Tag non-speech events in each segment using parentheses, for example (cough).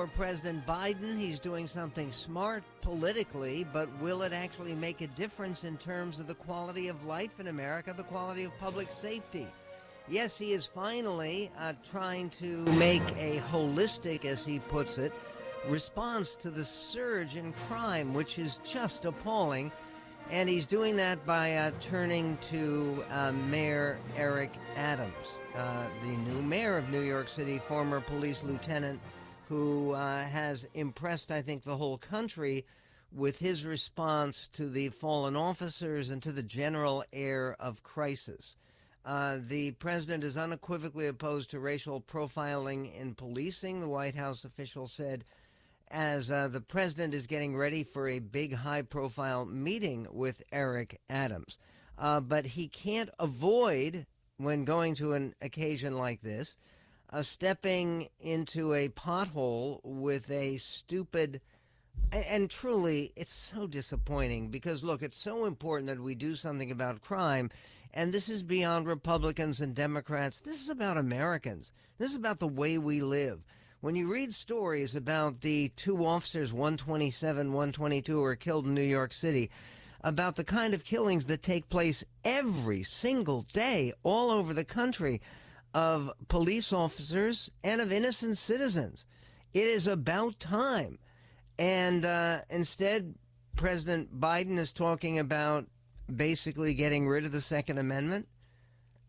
for President Biden. He's doing something smart politically, but will it actually make a difference in terms of the quality of life in America, the quality of public safety? Yes, he is finally uh, trying to make a holistic, as he puts it, response to the surge in crime, which is just appalling. And he's doing that by uh, turning to uh, Mayor Eric Adams, uh, the new mayor of New York City, former police lieutenant who uh, has impressed, I think, the whole country with his response to the fallen officers and to the general air of crisis. Uh, the president is unequivocally opposed to racial profiling in policing, the White House official said, as uh, the president is getting ready for a big high profile meeting with Eric Adams. Uh, but he can't avoid, when going to an occasion like this, uh, stepping into a pothole with a stupid and, truly it's so disappointing because look it's so important that we do something about crime and this is beyond republicans and democrats. This is about americans. This is about the way we live. When you read stories about the two officers 127 122 who were killed in new york city about the kind of killings that take place every single day all over the country of police officers and of innocent citizens. It is about time. And uh, instead, President Biden is talking about basically getting rid of the Second Amendment.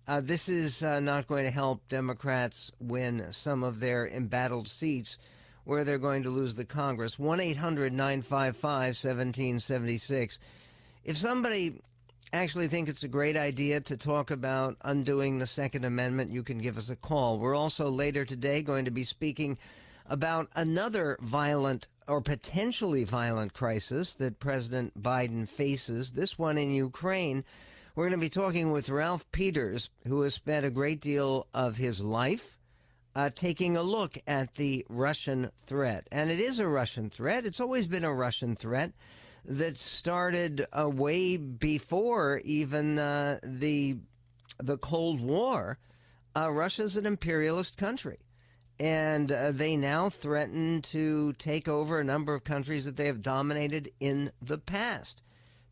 Uh, this is uh, not going to help Democrats win some of their embattled seats where they're going to lose the Congress. 1 800 955 1776. If somebody actually think it's a great idea to talk about undoing the Second Amendment, you can give us a call. We're also later today going to be speaking about another violent or potentially violent crisis that President Biden faces, this one in Ukraine. We're going to be talking with Ralph Peters, who has spent a great deal of his life uh, taking a look at the Russian threat. And it is a Russian threat. It's always been a Russian threat that started uh, way before even uh, the the Cold War. Uh, Russia's an imperialist country, and uh, they now threaten to take over a number of countries that they have dominated in the past.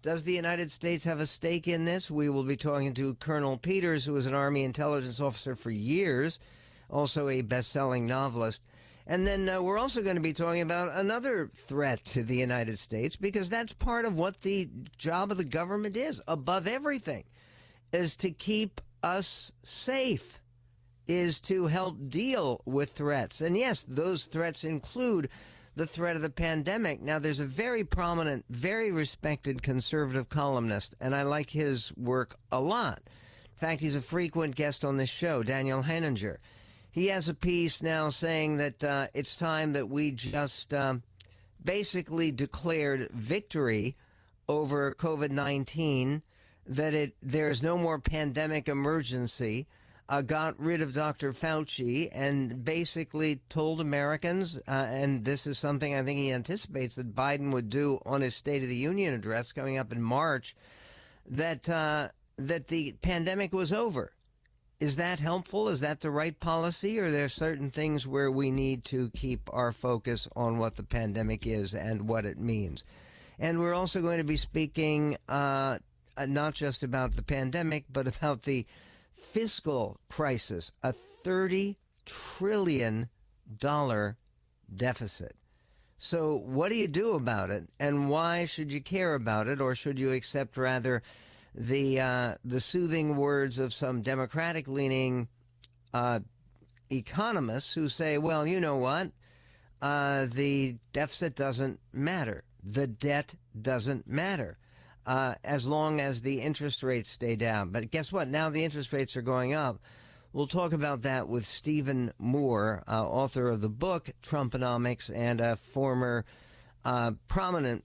Does the United States have a stake in this? We will be talking to Colonel Peters, who was an Army intelligence officer for years, also a best selling novelist. And then uh, we're also going to be talking about another threat to the United States because that's part of what the job of the government is, above everything, is to keep us safe, is to help deal with threats. And yes, those threats include the threat of the pandemic. Now, there's a very prominent, very respected conservative columnist, and I like his work a lot. In fact, he's a frequent guest on this show, Daniel Henninger he has a piece now saying that uh, it's time that we just um, basically declared victory over COVID 19, that it there's no more pandemic emergency. Uh, got rid of Dr. Fauci and basically told Americans, uh, and this is something I think he anticipates that Biden would do on his State of the Union address coming up in March, that uh, that the pandemic was over is that helpful? Is that the right policy? Or are there certain things where we need to keep our focus on what the pandemic is and what it means? And we're also going to be speaking uh, not just about the pandemic, but about the fiscal crisis, a $30 trillion deficit. So, what do you do about it? And why should you care about it? Or should you accept rather the uh, the soothing words of some Democratic leaning uh, economists who say, well, you know what, uh, the deficit doesn't matter, the debt doesn't matter. Uh, as long as the interest rates stay down. But guess what? Now the interest rates are going up. We'll talk about that with Stephen Moore, uh, author of the book Trumponomics and a former uh, prominent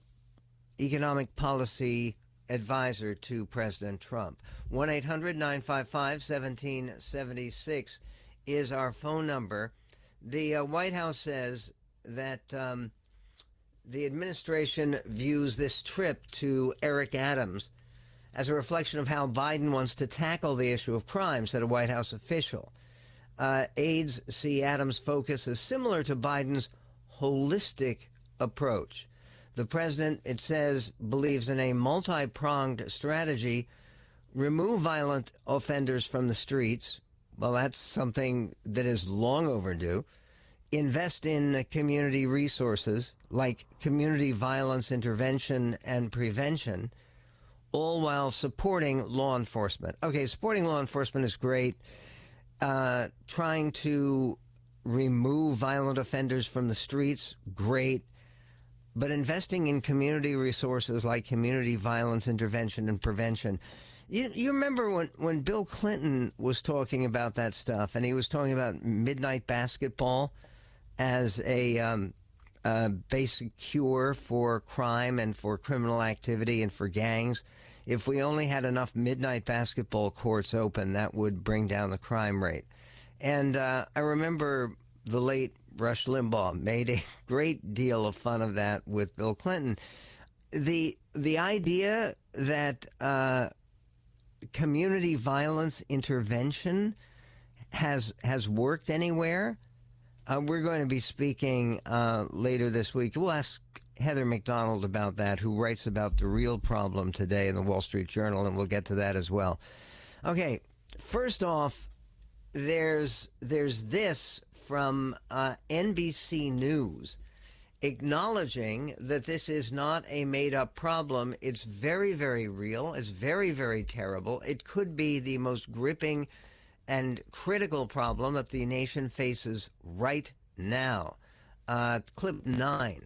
economic policy advisor to President Trump. 1 800 955 1776 is our phone number. The uh, White House says that um, the administration views this trip to Eric Adams as a reflection of how Biden wants to tackle the issue of crime, said a White House official. Uh, aides see Adams' focus as similar to Biden's holistic approach. The president, it says, believes in a multi pronged strategy remove violent offenders from the streets. Well, that's something that is long overdue. Invest in community resources like community violence intervention and prevention, all while supporting law enforcement. Okay, supporting law enforcement is great. Uh, trying to remove violent offenders from the streets, great. But investing in community resources like community violence intervention and prevention. You, you remember when, when Bill Clinton was talking about that stuff and he was talking about midnight basketball as a um, basic cure for crime and for criminal activity and for gangs? If we only had enough midnight basketball courts open, that would bring down the crime rate. And uh, I remember the late Rush Limbaugh made a (laughs) great deal of fun of that with Bill Clinton. The the idea that uh, community violence intervention has has worked anywhere. Uh, we're going to be speaking uh, later this week. We'll ask Heather Mac Donald about that, who writes about the real problem today in the Wall Street Journal, and we'll get to that as well. Okay, first off, there's there's this from uh, NBC News acknowledging that this is not a made up problem. It's very, very real. It's very, very terrible. It could be the most gripping and critical problem that the nation faces right now. Uh, clip nine.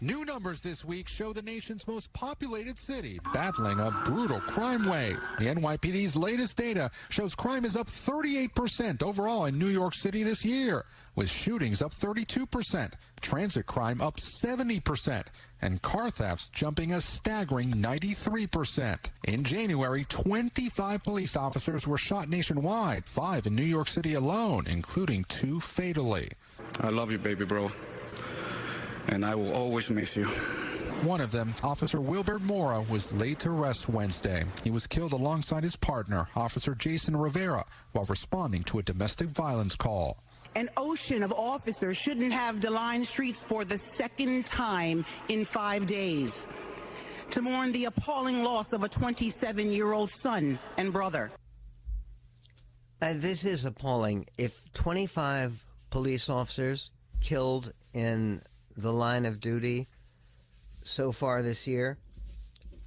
New numbers this week show the nation's most populated city battling a brutal crime wave. The NYPD's latest data shows crime is up 38% overall in New York City this year, with shootings up 32%, transit crime up 70%, and car thefts jumping a staggering 93%. In January, 25 police officers were shot nationwide, five in New York City alone, including two fatally. I love you, baby bro and I will always miss you. One of them, Officer Wilbert Mora, was laid to rest Wednesday. He was killed alongside his partner, Officer Jason Rivera, while responding to a domestic violence call. An ocean of officers shouldn't have line streets for the second time in five days to mourn the appalling loss of a 27 year old son and brother. Uh, this is appalling. If 25 police officers killed in the line of duty so far this year.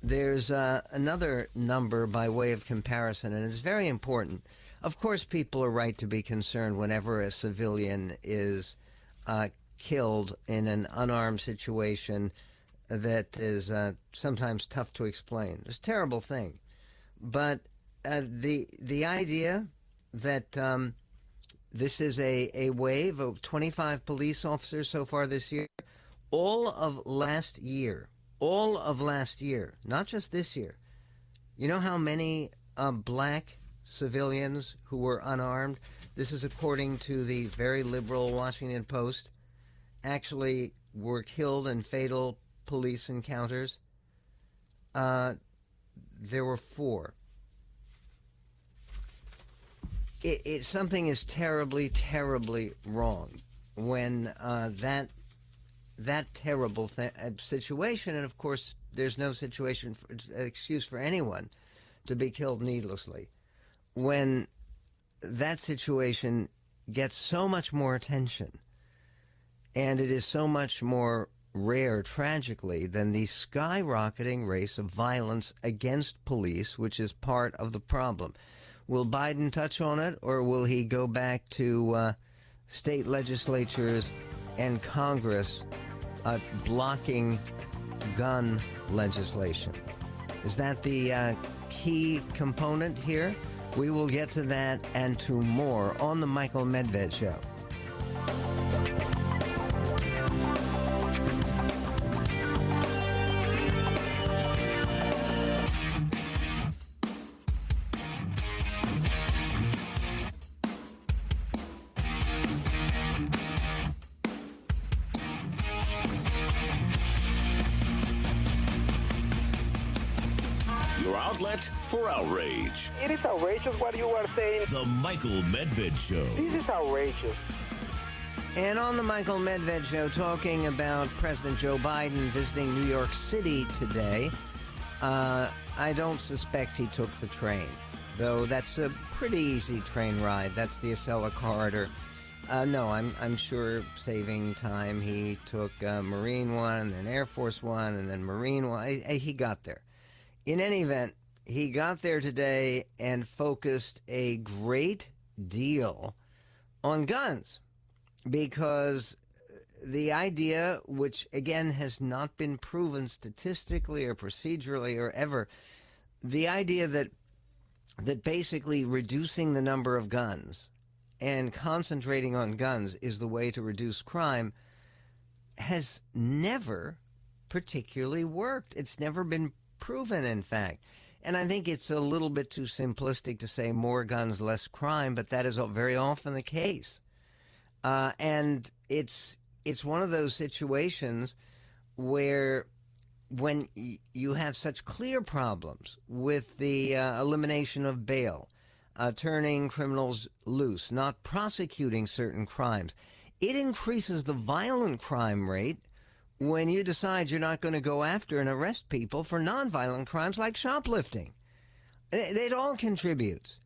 There's uh, another number by way of comparison, and it's very important. Of course, people are right to be concerned whenever a civilian is uh, killed in an unarmed situation that is uh, sometimes tough to explain. It's a terrible thing, but uh, the the idea that um, this is a, a wave of 25 police officers so far this year. All of last year, all of last year, not just this year. You know how many uh, black civilians who were unarmed, this is according to the very liberal Washington Post, actually were killed in fatal police encounters? Uh, there were four it, it, something is terribly, terribly wrong when uh, that that terrible th- uh, situation, and of course, there's no situation for, excuse for anyone to be killed needlessly. When that situation gets so much more attention, and it is so much more rare, tragically, than the skyrocketing race of violence against police, which is part of the problem. Will Biden touch on it, or will he go back to uh, state legislatures and Congress uh, blocking gun legislation? Is that the uh, key component here? We will get to that and to more on the Michael Medved Show. Outrageous what you are saying. The Michael Medved Show. This is outrageous. And on the Michael Medved show, talking about President Joe Biden visiting New York City today, uh, I don't suspect he took the train, though that's a pretty easy train ride. That's the Acela corridor. Uh, no, I'm I'm sure saving time. He took uh, Marine One, then Air Force One, and then Marine One. I, I, he got there. In any event, he got there today and focused a great deal on guns because the idea, which again has not been proven statistically or procedurally or ever, the idea that that basically reducing the number of guns and concentrating on guns is the way to reduce crime has never particularly worked. It's never been proven, in fact. And I think it's a little bit too simplistic to say more guns, less crime, but that is very often the case. Uh, and it's it's one of those situations where when y- you have such clear problems with the uh, elimination of bail, uh, turning criminals loose, not prosecuting certain crimes, it increases the violent crime rate when you decide you're not going to go after and arrest people for nonviolent crimes like shoplifting. It, all contributes.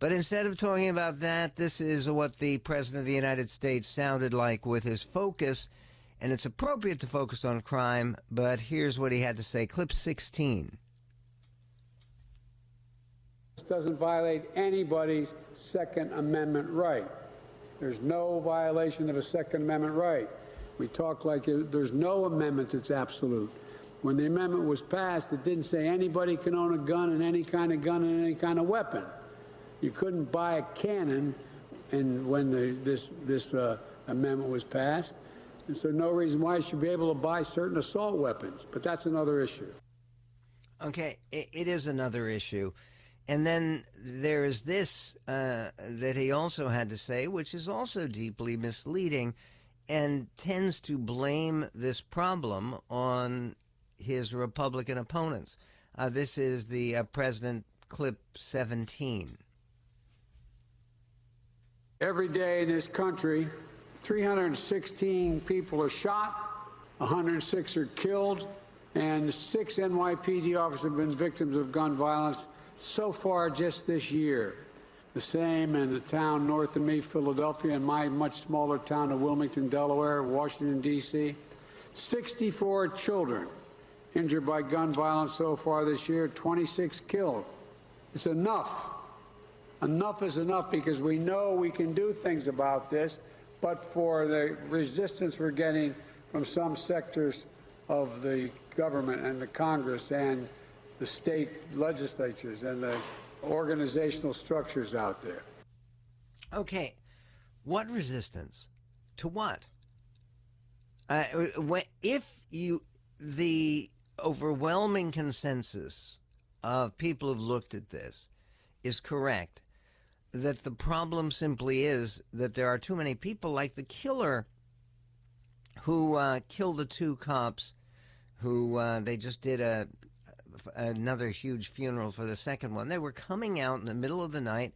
But instead of talking about that, this is what the President of the United States sounded like with his focus. And it's appropriate to focus on crime, but here's what he had to say. Clip 16. This doesn't violate anybody's Second Amendment right. There's no violation of a Second Amendment right. We talk like there's no amendment that's absolute. When the amendment was passed, it didn't say anybody can own a gun and any kind of gun and any kind of weapon. You couldn't buy a cannon and when the, this, this uh, amendment was passed. And so no reason why you should be able to buy certain assault weapons. But that's another issue. Okay, it, it is another issue. And then there is this uh, that he also had to say, which is also deeply misleading and tends to blame this problem on his Republican opponents. Uh, this is the uh, President clip 17. Every day in this country, 316 people are shot, 106 are killed, and six NYPD officers have been victims of gun violence so far just this year. The same in the town north of me, Philadelphia, and my much smaller town of Wilmington, Delaware, Washington, D.C. 64 children injured by gun violence so far this year, 26 killed. It's enough. Enough is enough because we know we can do things about this, but for the resistance we're getting from some sectors of the government and the Congress and the state legislatures and the organizational structures out there. Okay, what resistance to what? Uh, if you the overwhelming consensus of people who've looked at this is correct that the problem simply is that there are too many people like the killer who uh, killed the two cops who uh, they just did a another huge funeral for the second one. They were coming out in the middle of the night,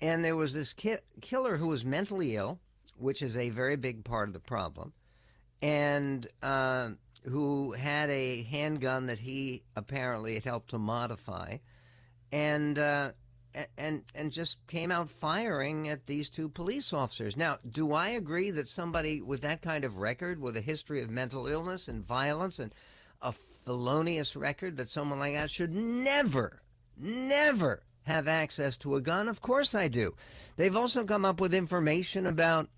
and there was this ki- killer who was mentally ill, which is a very big part of the problem, and uh, who had a handgun that he apparently had helped to modify, and uh, and and just came out firing at these two police officers. Now, do I agree that somebody with that kind of record, with a history of mental illness and violence and a felonious record, that someone like that should never, never have access to a gun? Of course I do. They've also come up with information about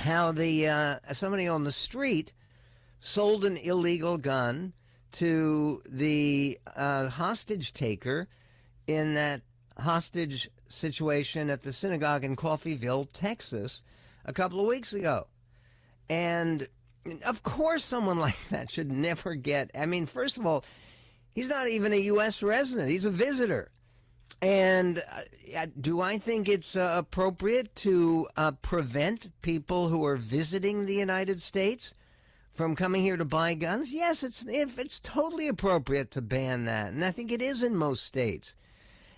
how the uh, somebody on the street sold an illegal gun to the uh, hostage taker in that hostage situation at the synagogue in Colleyville, Texas, a couple of weeks ago. And of course, someone (laughs) like that should never get. I mean, first of all, he's not even a U.S. resident, he's a visitor. And uh, do I think it's uh, appropriate to uh, prevent people who are visiting the United States from coming here to buy guns? Yes, it's if it's totally appropriate to ban that, and I think it is in most states.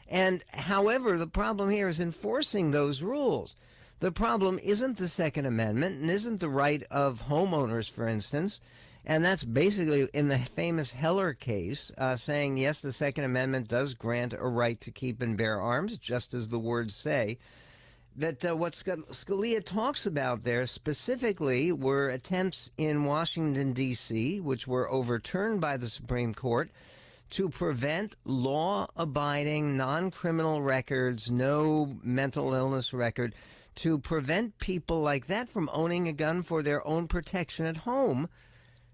And however, the problem here is enforcing those rules. The problem isn't the Second Amendment and isn't the right of homeowners, for instance. And that's basically in the famous Heller case, uh, saying, yes, the Second Amendment does grant a right to keep and bear arms, just as the words say. That uh, what Scalia talks about there specifically were attempts in Washington, D.C., which were overturned by the Supreme Court to prevent law abiding, non criminal records, no mental illness record to prevent people like that from owning a gun for their own protection at home.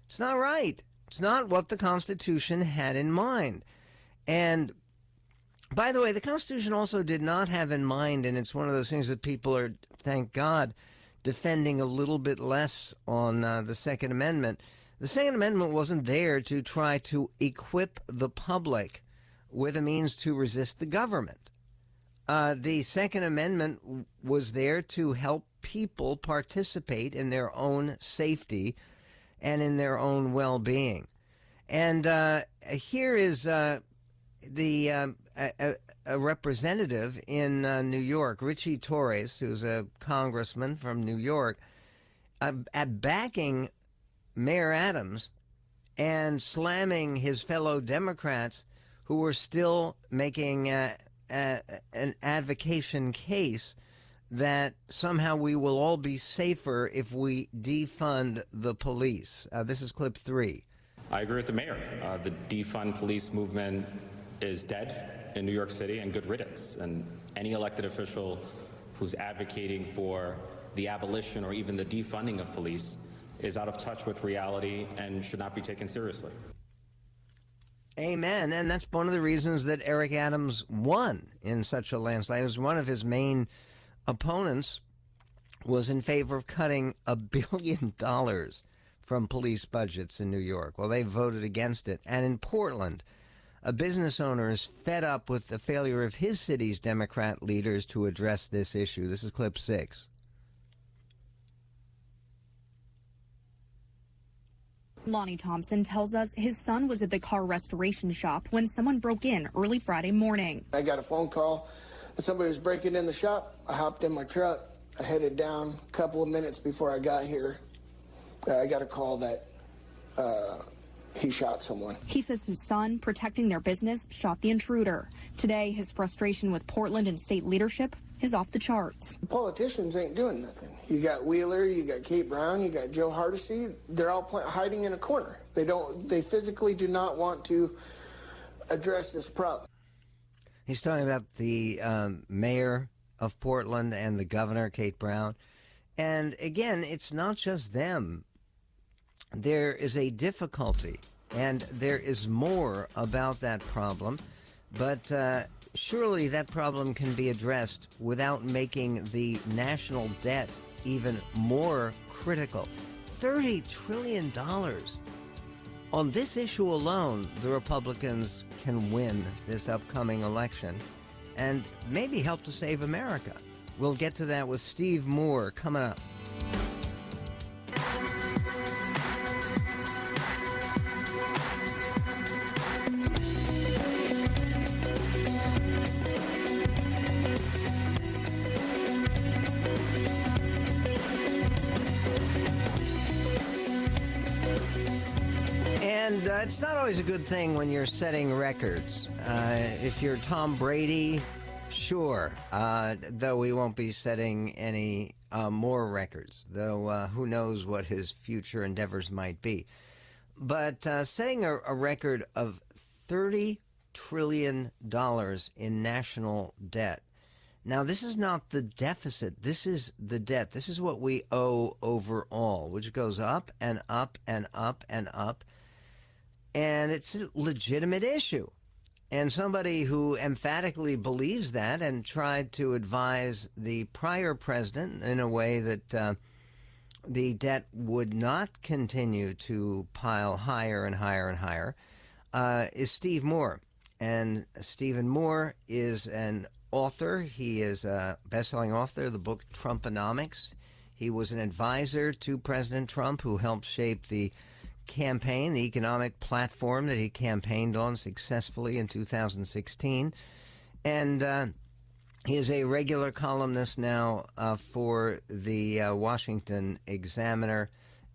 It's not right. It's not what the Constitution had in mind. And by the way, the Constitution also did not have in mind, and it's one of those things that people are, thank God, defending a little bit less on uh, the Second Amendment. The Second Amendment wasn't there to try to equip the public with a means to resist the government. Uh, the Second Amendment was there to help people participate in their own safety and in their own well being. And uh, here is uh, the um, a, a, representative in uh, New York, Richie Torres, who's a congressman from New York, uh, at backing Mayor Adams and slamming his fellow Democrats who were still making uh, a, an advocation case that somehow we will all be safer if we defund the police. Uh, this is clip three. I agree with the mayor. Uh, the defund police movement is dead in New York City and good riddance. And any elected official who's advocating for the abolition or even the defunding of police is out of touch with reality and should not be taken seriously. Amen. And that's one of the reasons that Eric Adams won in such a landslide. It was one of his main opponents was in favor of cutting a (laughs) billion dollars from police budgets in New York. Well, they voted against it. And in Portland, a business owner is fed up with the failure of his city's Democrat leaders to address this issue. This is clip six. Lonnie Thompson tells us his son was at the car restoration shop when someone broke in early Friday morning. I got a phone call that somebody was breaking in the shop. I hopped in my truck. I headed down a couple of minutes before I got here. Uh, I got a call that uh, he shot someone. He says his son, protecting their business, shot the intruder. Today, his frustration with Portland and state leadership is off the charts. Politicians ain't doing nothing. You got Wheeler, you got Kate Brown, you got Joe Hardesty. They're all pl- hiding in a corner. They don't. They physically do not want to address this problem. He's talking about the um, mayor of Portland and the governor, Kate Brown. And again, it's not just them. There is a difficulty, and there is more about that problem. But uh, surely that problem can be addressed without making the national debt even more critical. $30 trillion. On this issue alone, the Republicans can win this upcoming election and maybe help to save America. We'll get to that with Steve Moore coming up. Always a good thing when you're setting records. Uh, if you're Tom Brady, sure, uh, though we won't be setting any uh, more records, though uh, who knows what his future endeavors might be. But uh, setting a, a record of $30 trillion in national debt. Now, this is not the deficit. This is the debt. This is what we owe overall, which goes up and up and up and up and it's a legitimate issue. And somebody who emphatically believes that and tried to advise the prior president in a way that uh, the debt would not continue to pile higher and higher and higher uh, is Steve Moore. And Stephen Moore is an author. He is a best-selling author of the book Trumponomics. He was an advisor to President Trump who helped shape the campaign, the economic platform that he campaigned on successfully in 2016. And uh, He is a regular columnist now uh, for the uh, Washington Examiner,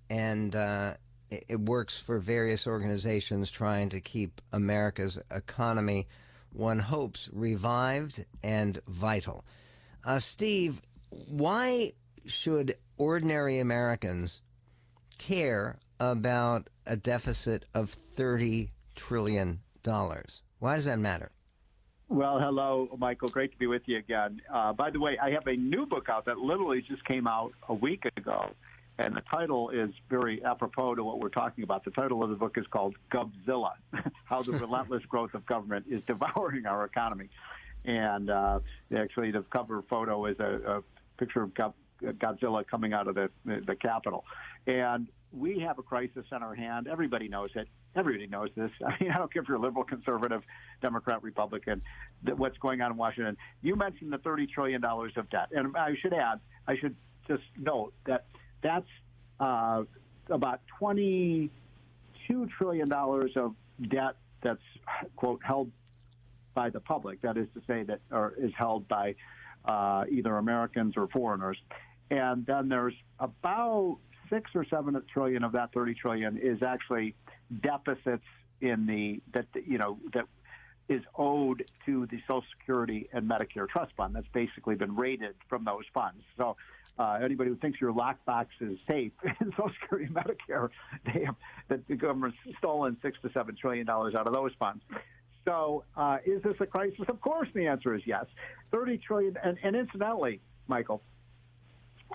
and uh, it, works for various organizations trying to keep America's economy, one hopes, revived and vital. Uh, Steve, why should ordinary Americans care about a deficit of $30 trillion? Why does that matter? Well, hello, Michael. Great to be with you again. Uh, by the way, I have a new book out that literally just came out a week ago, and the title is very apropos to what we're talking about. The title of the book is called Govzilla (laughs) How the (laughs) Relentless Growth of Government is Devouring Our Economy. And uh, actually, the cover photo is a, a picture of Godzilla coming out of the, the Capitol. And we have a crisis on our hand. Everybody knows it. Everybody knows this. (laughs) I mean, I don't care if you're liberal, conservative, Democrat, Republican, that what's going on in Washington. You mentioned the $30 trillion of debt. And I should add, I should just note that that's uh, about $22 trillion of debt that's, quote, held by the public. That is to say, that or is held by uh, either Americans or foreigners. And then there's about six or seven trillion of that 30 trillion is actually deficits in the that you know that is owed to the Social Security and Medicare Trust Fund. That's basically been raided from those funds. So. Uh, anybody who thinks your lockbox is safe (laughs) in Social Security and Medicare, (laughs) they have that the government's stolen six to seven trillion dollars out of those funds. So, uh, is this a crisis? Of course, the answer is yes. Thirty trillion, and, and incidentally, Michael,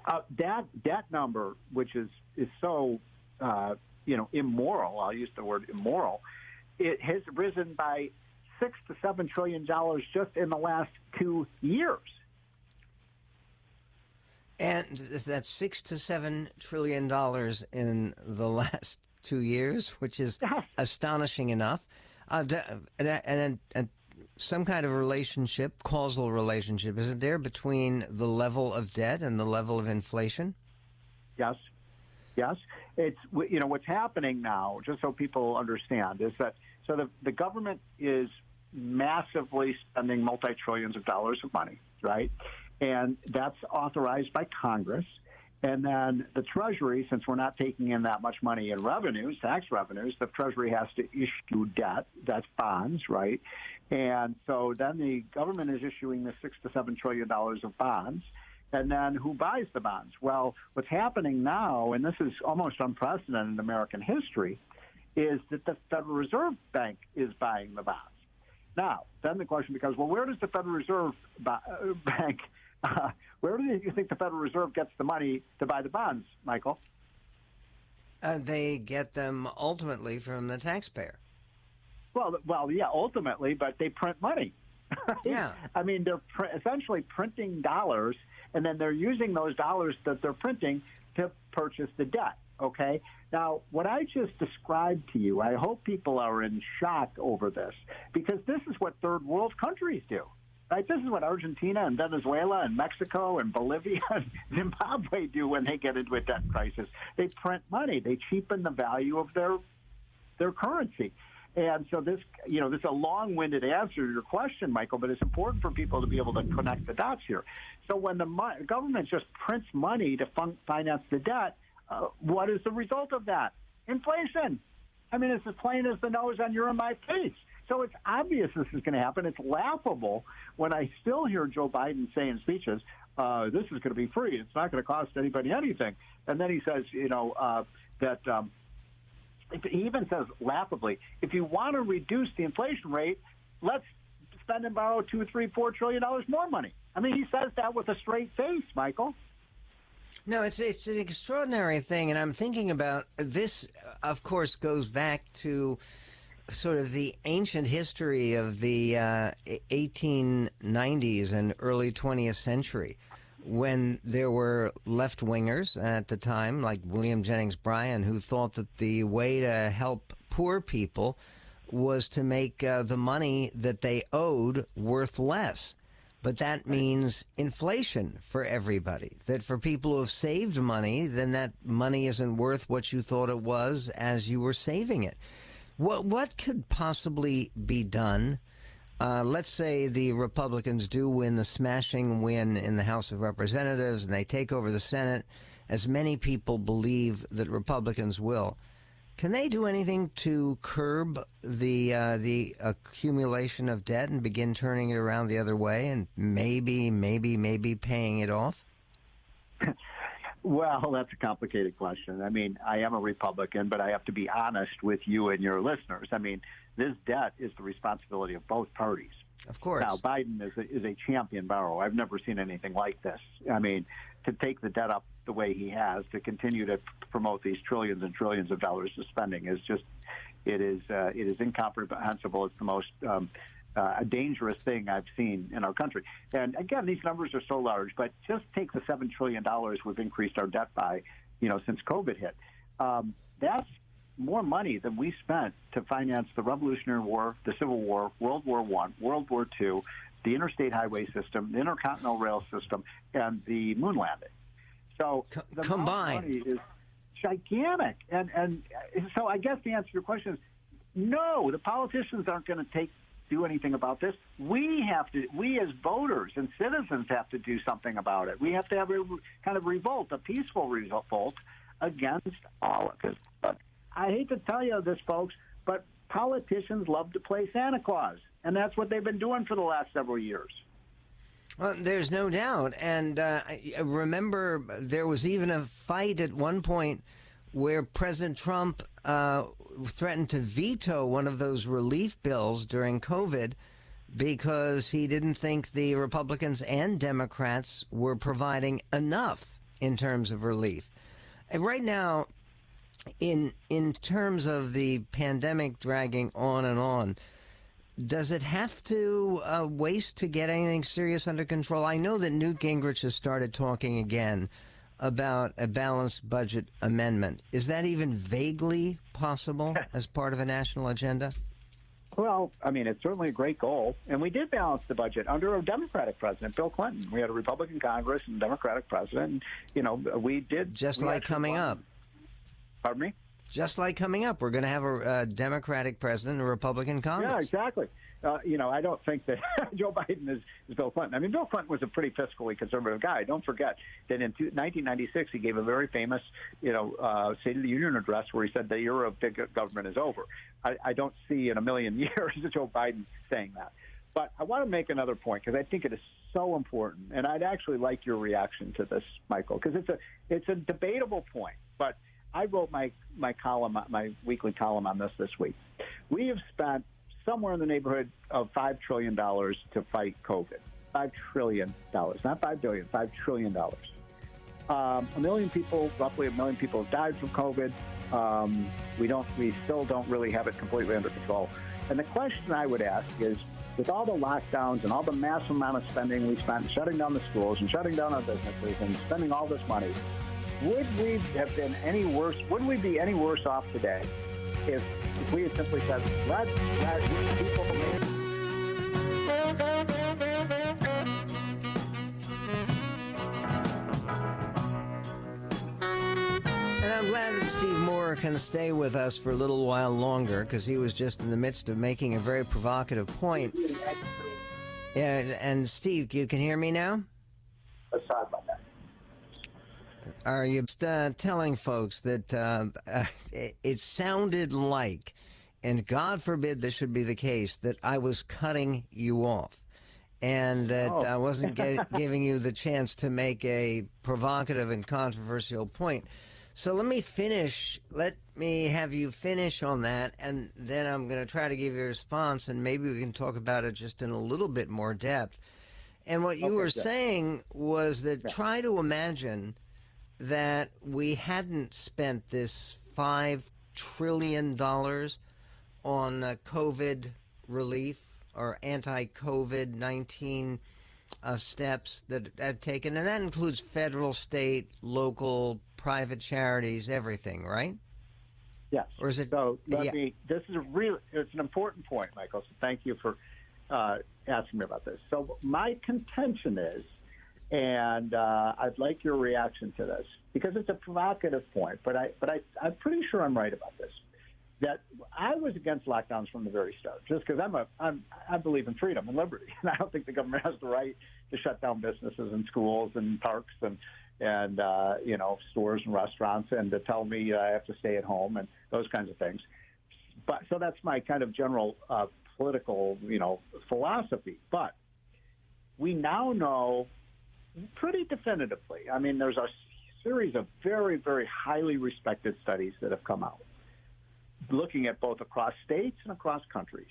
uh, that that number, which is is so uh, you know immoral, I'll use the word immoral, it has risen by six to seven trillion dollars just in the last two years. And that's six to seven trillion dollars in the last two years, which is astonishing enough. Uh, and, and, and, some kind of relationship, causal relationship, isn't there, between the level of debt and the level of inflation? Yes. Yes. It's, you know, what's happening now, just so people understand, is that so the, the government is massively spending multi trillions of dollars of money, right? And that's authorized by Congress. And then the Treasury, since we're not taking in that much money in revenues, tax revenues, the Treasury has to issue debt. That's bonds, right? And so then the government is issuing the six to seven trillion dollars of bonds. And then who buys the bonds? Well, what's happening now, and this is almost unprecedented in American history, is that the Federal Reserve Bank is buying the bonds. Now, then the question becomes, well, where does the Federal Reserve uh, (laughs) Bank, uh, (laughs) where do you think the Federal Reserve gets the money to buy the bonds, Michael? Uh, they get them ultimately from the taxpayer. Well, well, yeah, ultimately, but they print money. (laughs) Yeah. I mean, they're pr- essentially printing dollars, and then they're using those dollars that they're printing to purchase the debt. Okay. Now, what I just described to you, I hope people are in shock over this because this is what third world countries do. Right? This is what Argentina and Venezuela and Mexico and Bolivia (laughs) and Zimbabwe do when they get into a debt crisis. They print money. They cheapen the value of their their currency. And so this, you know, this is a long-winded answer to your question, Michael, but it's important for people to be able to connect the dots here. So when the mo- government just prints money to fun- finance the debt, uh, what is the result of that? Inflation. I mean, it's as plain as the nose on your and my face. So it's obvious this is going to happen. It's laughable when I still hear Joe Biden say in speeches, uh, "This is going to be free. It's not going to cost anybody anything." And then he says, you know, uh, that um, he even says laughably, if you want to reduce the inflation rate, let's spend and borrow two, three, four trillion dollars more money. I mean, he says that with a straight face, Michael. No, it's it's an extraordinary thing, and I'm thinking about this. Of course, goes back to sort of the ancient history of the uh, 1890s and early 20th century when there were left wingers at the time, like William Jennings Bryan, who thought that the way to help poor people was to make uh, the money that they owed worth less. But that means inflation for everybody. That for people who have saved money, then that money isn't worth what you thought it was as you were saving it. What what could possibly be done uh, let's say the Republicans do win the smashing win in the House of Representatives and they take over the Senate, as many people believe that Republicans will. Can they do anything to curb the uh, the accumulation of debt and begin turning it around the other way and maybe, maybe, maybe paying it off? Well, that's a complicated question. I mean, I am a Republican, but I have to be honest with you and your listeners. I mean, this debt is the responsibility of both parties. Of course. Now, Biden is a, is a champion borrower. I've never seen anything like this. I mean, to take the debt up the way he has, to continue to promote these trillions and trillions of dollars of spending is just, it is, uh, it is incomprehensible. It's the most um, uh, a dangerous thing I've seen in our country. And again, these numbers are so large, but just take the seven trillion dollars we've increased our debt by, you know, since COVID hit. Um, that's more money than we spent to finance the Revolutionary War, the Civil War, World War One, World War Two, the interstate highway system, the intercontinental rail system, and the moon landing. So the combined money is gigantic, and and so I guess the answer to your question is no. The politicians aren't going to take do anything about this. We have to, we as voters and citizens have to do something about it. We have to have a kind of revolt, a peaceful revolt against all of this. I hate to tell you this, folks, but politicians love to play Santa Claus, and that's what they've been doing for the last several years. Well, there's no doubt. And uh, I remember there was even a fight at one point where President Trump uh, threatened to veto one of those relief bills during COVID because he didn't think the Republicans and Democrats were providing enough in terms of relief. And right now, in in terms of the pandemic dragging on and on, does it have to uh, waste to get anything serious under control? I know that Newt Gingrich has started talking again about a balanced budget amendment. Is that even vaguely possible (laughs) as part of a national agenda? Well, I mean, it's certainly a great goal. And we did balance the budget under a Democratic president, Bill Clinton. We had a Republican Congress and a Democratic president. And, you know, we did. Just we like coming won. up. Pardon me? Just like coming up. We're going to have a, a Democratic president and a Republican Congress. Yeah, exactly. Uh, you know, I don't think that (laughs) Joe Biden is, is Bill Clinton. I mean, Bill Clinton was a pretty fiscally conservative guy. Don't forget that in 1996 he gave a very famous, you know, uh, State of the Union address where he said the era of big government is over. I, I don't see in a million (laughs) years Joe Biden saying that. But I want to make another point because I think it is so important, and I'd actually like your reaction to this, Michael, because it's a it's a debatable point. But I wrote my my column, my weekly column on this this week. We have spent somewhere in the neighborhood of $5 trillion to fight COVID. $5 trillion. Not $5 billion, $5 trillion. Um, a million people, roughly a million people have died from COVID. Um, we don't, we still don't really have it completely under control. And the question I would ask is, with all the lockdowns and all the massive amount of spending we spent shutting down the schools and shutting down our businesses and spending all this money, would we have been any worse? Would we be any worse off today if, if we had simply said, let, let people make And I'm glad that Steve Moore can stay with us for a little while longer because he was just in the midst of making a very provocative point. And, and Steve, you can hear me now? Let's talk about that. Are you uh, telling folks that uh, (laughs) it, it sounded like, and God forbid this should be the case, that I was cutting you off? and that Oh. I wasn't get, (laughs) giving you the chance to make a provocative and controversial point. So let me finish. Let me have you finish on that, and then I'm going to try to give you a response, and maybe we can talk about it just in a little bit more depth. And what you Okay, were good. saying was that try to imagine that we hadn't spent this five trillion dollars on uh, COVID relief or anti-COVID nineteen uh, steps that have taken, and that includes federal, state, local, private charities, everything, right? Yes. Or is it? So let yeah. me. This is a real. It's an important point, Michael. So thank you for uh, asking me about this. So my contention is, and uh, I'd like your reaction to this because it's a provocative point, but I but I I'm pretty sure I'm right about this. that I was against lockdowns from the very start, just because I'm a I'm I believe in freedom and liberty, (laughs) and I don't think the government has the right to shut down businesses and schools and parks and and uh, you know stores and restaurants and to tell me I have to stay at home and those kinds of things. But so that's my kind of general uh, political you know philosophy. But we now know pretty definitively. I mean, there's a series of very very highly respected studies that have come out looking at both across states and across countries.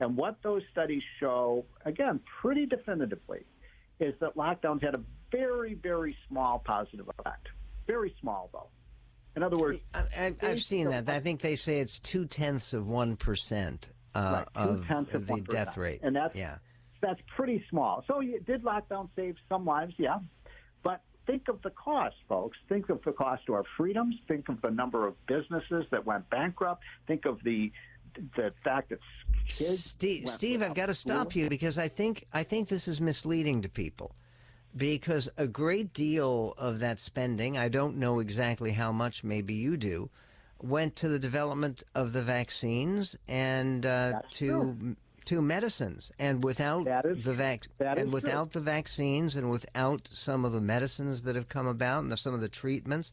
And what those studies show, again, pretty definitively, is that lockdowns had a very, very small positive effect. Very small, though. In other words, I, have seen that. I think they say it's two tenths of one percent uh, right, of, of the death rate, and that's yeah, that's pretty small. So, it did lockdown save some lives? Yeah, but think of the cost, folks. Think of the cost to our freedoms. Think of the number of businesses that went bankrupt. Think of the the fact that kids. Steve, Steve I've got to stop you because I think I think this is misleading to people. Because a great deal of that spending, I don't know exactly how much, maybe you do, went to the development of the vaccines and uh, to true to medicines, and without is, the vac- and without true. the vaccines, and without some of the medicines that have come about, and the, some of the treatments,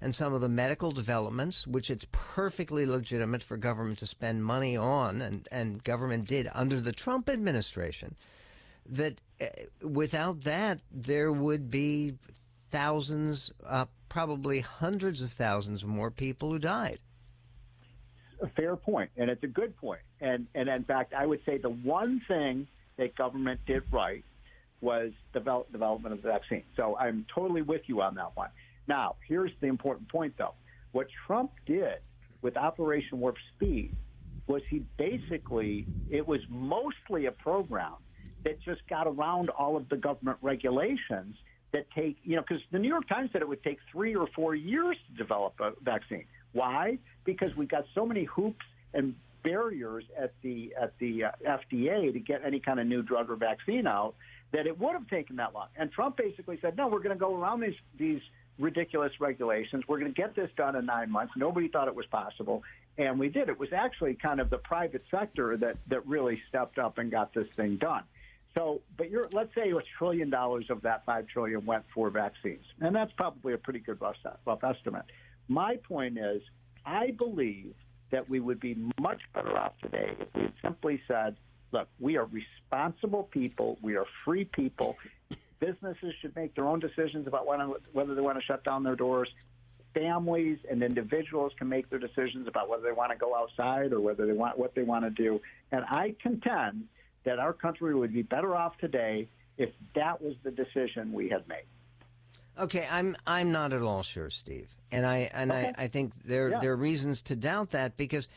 and some of the medical developments, which it's perfectly legitimate for government to spend money on, and and government did under the Trump administration, that uh, without that there would be thousands, uh, probably hundreds of thousands more people who died a fair point, and it's a good point. And and in fact, I would say the one thing that government did right was develop, development of the vaccine. So I'm totally with you on that one. Now, here's the important point, though. What Trump did with Operation Warp Speed was he basically it was mostly a program that just got around all of the government regulations that take you know because the New York Times said it would take three or four years to develop a vaccine. Why? Because we've got so many hoops and barriers at the at the uh, FDA to get any kind of new drug or vaccine out that it would have taken that long. And Trump basically said, "No, we're going to go around these these ridiculous regulations. We're going to get this done in nine months." Nobody thought it was possible, and we did. It was actually kind of the private sector that that really stepped up and got this thing done. So, but you're, let's say a trillion dollars of that five trillion went for vaccines, and that's probably a pretty good rough, rough estimate. My point is, I believe that we would be much better off today if we had simply said, look, we are responsible people, we are free people. Businesses should make their own decisions about whether they want to shut down their doors. Families and individuals can make their decisions about whether they want to go outside or whether they want what they want to do. And I contend that our country would be better off today if that was the decision we had made. Okay, I'm I'm not at all sure, Steve, and I and okay. I, I think there yeah. there are reasons to doubt that because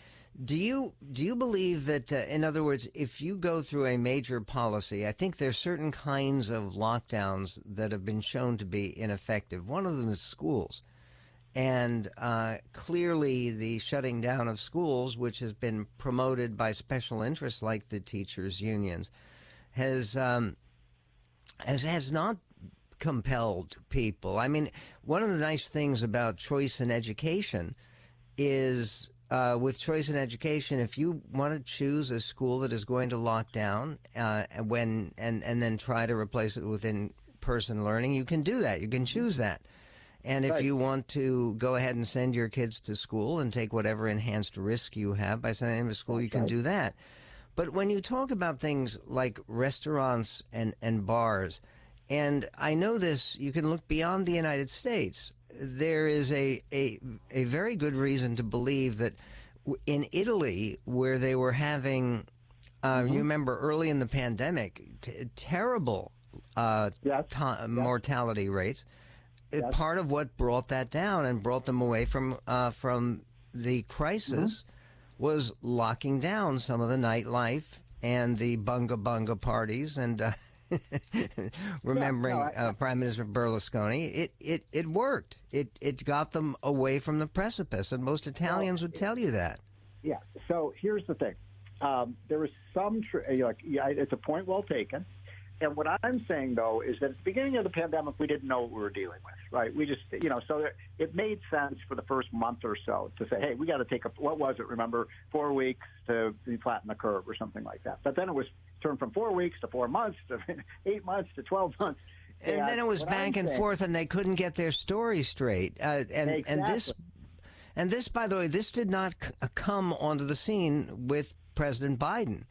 do you do you believe that uh, in other words, if you go through a major policy, I think there's certain kinds of lockdowns that have been shown to be ineffective. One of them is schools. And uh, clearly, the shutting down of schools, which has been promoted by special interests like the teachers' unions, has um, has has not compelled people. I mean, one of the nice things about choice in education is uh, with choice in education, if you want to choose a school that is going to lock down uh, when and and then try to replace it with in-person learning, you can do that. You can choose that. And if right. you want to go ahead and send your kids to school and take whatever enhanced risk you have by sending them to school, you can do that. But when you talk about things like restaurants and, and bars, and I know this, you can look beyond the United States. There is a, a, a very good reason to believe that in Italy, where they were having, uh, mm-hmm. you remember early in the pandemic, t- terrible uh, yes. t- yes. mortality rates. Yes. Part of what brought that down and brought them away from uh, from the crisis mm-hmm. was locking down some of the nightlife and the bunga bunga parties and uh, (laughs) remembering yeah, no, I, uh, Prime Minister Berlusconi, it, it, it worked. It it got them away from the precipice, and most Italians would tell you that. Yeah. So here's the thing: um, there is some tr- like yeah, it's a point well taken. And what I'm saying though is that at the beginning of the pandemic, we didn't know what we were dealing with, right? We just, you know, so it made sense for the first month or so to say, hey, we got to take a, what was it? Remember, four weeks to flatten the curve or something like that. But then it was turned from four weeks to four months to (laughs) eight months to 12 months. And, and then it was back I'm and saying, forth, and they couldn't get their story straight. Uh, and exactly. and this, and this, by the way, this did not c- come onto the scene with President Biden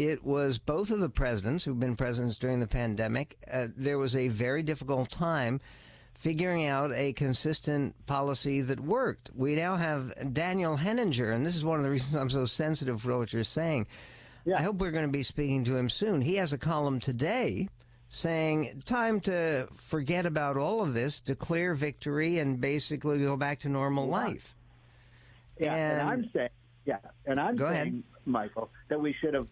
it was both of the presidents who've been presidents during the pandemic. Uh, there was a very difficult time figuring out a consistent policy that worked. We now have Daniel Henninger, and this is one of the (laughs) reasons I'm so sensitive for what you're saying. Yeah. I hope we're going to be speaking to him soon. He has a column today saying, time to forget about all of this, declare victory, and basically go back to normal yeah. life. Yeah, and, and, I'm saying, yeah, and I'm saying, ahead. Michael, that we should have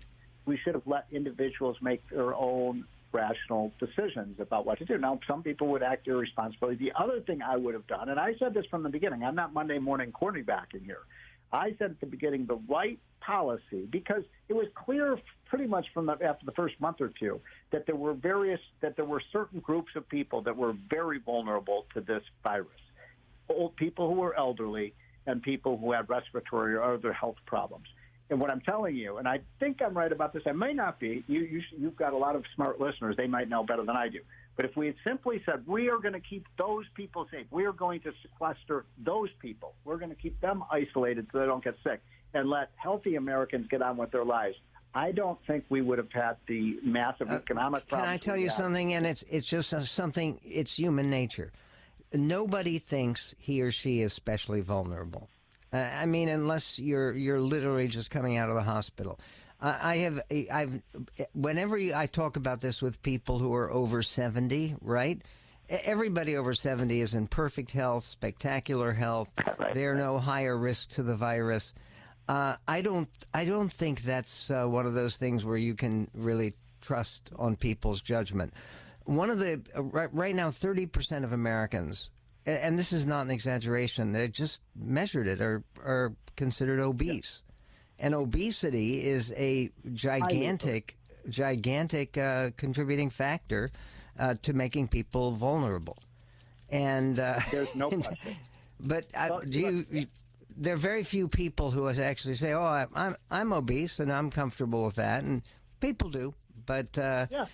we should have let individuals make their own rational decisions about what to do. Now, some people would act irresponsibly. The other thing I would have done, and I said this from the beginning, I'm not Monday morning quarterbacking here. I said at the beginning the right policy because it was clear pretty much from the, after the first month or two that there were various that there were certain groups of people that were very vulnerable to this virus. Old people who were elderly and people who had respiratory or other health problems. And what I'm telling you, and I think I'm right about this, I may not be. You, you, you've got a lot of smart listeners; they might know better than I do. But if we had simply said we are going to keep those people safe, we are going to sequester those people, we're going to keep them isolated so they don't get sick, and let healthy Americans get on with their lives. I don't think we would have had the massive uh, economic uh, Can I tell you something? And it's it's just something. It's human nature. Nobody thinks he or she is especially vulnerable. Uh, I mean, unless you're you're literally just coming out of the hospital. Uh, I have I've whenever I talk about this with people who are over seventy, right? Everybody over seventy is in perfect health, spectacular health. (laughs) Right, They're no higher risk to the virus. Uh, I don't I don't think that's uh, one of those things where you can really trust on people's judgment. One of the uh, right, right now, thirty percent of Americans and this is not an exaggeration, they just measured it, are, are considered obese. Yeah. And obesity is a gigantic, gigantic uh, contributing factor uh, to making people vulnerable. And uh, there's no (laughs) question. But uh, do you, you, there are very few people who actually say, "Oh, I, I'm I'm obese and I'm comfortable with that," and people do. But uh, yeah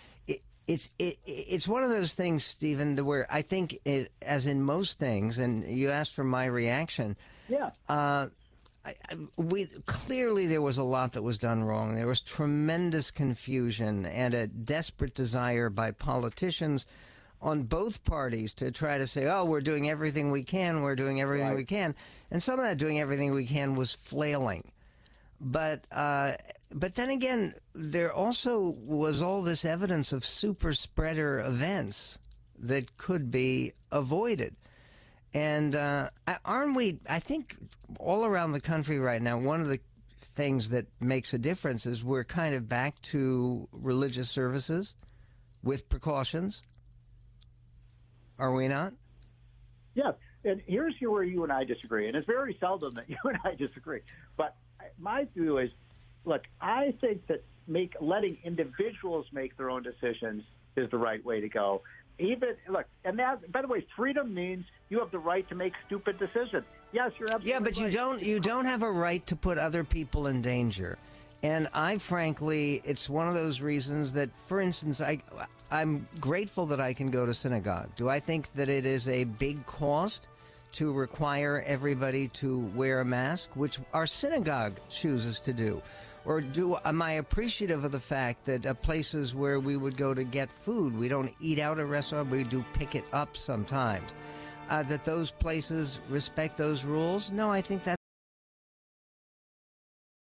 it's it, it's one of those things, Stephen, where I think, it, as in most things, and you asked for my reaction. Yeah. Uh, I, I, we clearly there was a lot that was done wrong. There was tremendous confusion and a desperate desire by politicians on both parties to try to say, "Oh, we're doing everything we can. We're doing everything right. we can," and some of that doing everything we can was flailing. But uh, but then again, there also was all this evidence of super spreader events that could be avoided. And uh, aren't we? I think all around the country right now, one of the things that makes a difference is we're kind of back to religious services with precautions. Are we not? Yes. And here's where you and I disagree. And it's very seldom that (laughs) you and I disagree. But my view is look, I think that make letting individuals make their own decisions is the right way to go. Even look, and that by the way, freedom means you have the right to make stupid decisions. Yes, you're absolutely yeah, but right. you don't you don't have a right to put other people in danger. And I frankly, it's one of those reasons that, for instance, I I'm grateful that I can go to synagogue. Do I think that it is a big cost? to require everybody to wear a mask, which our synagogue chooses to do? Or do am I appreciative of the fact that uh, places where we would go to get food, we don't eat out at a restaurant, we do pick it up sometimes. Uh, that those places respect those rules? No, I think that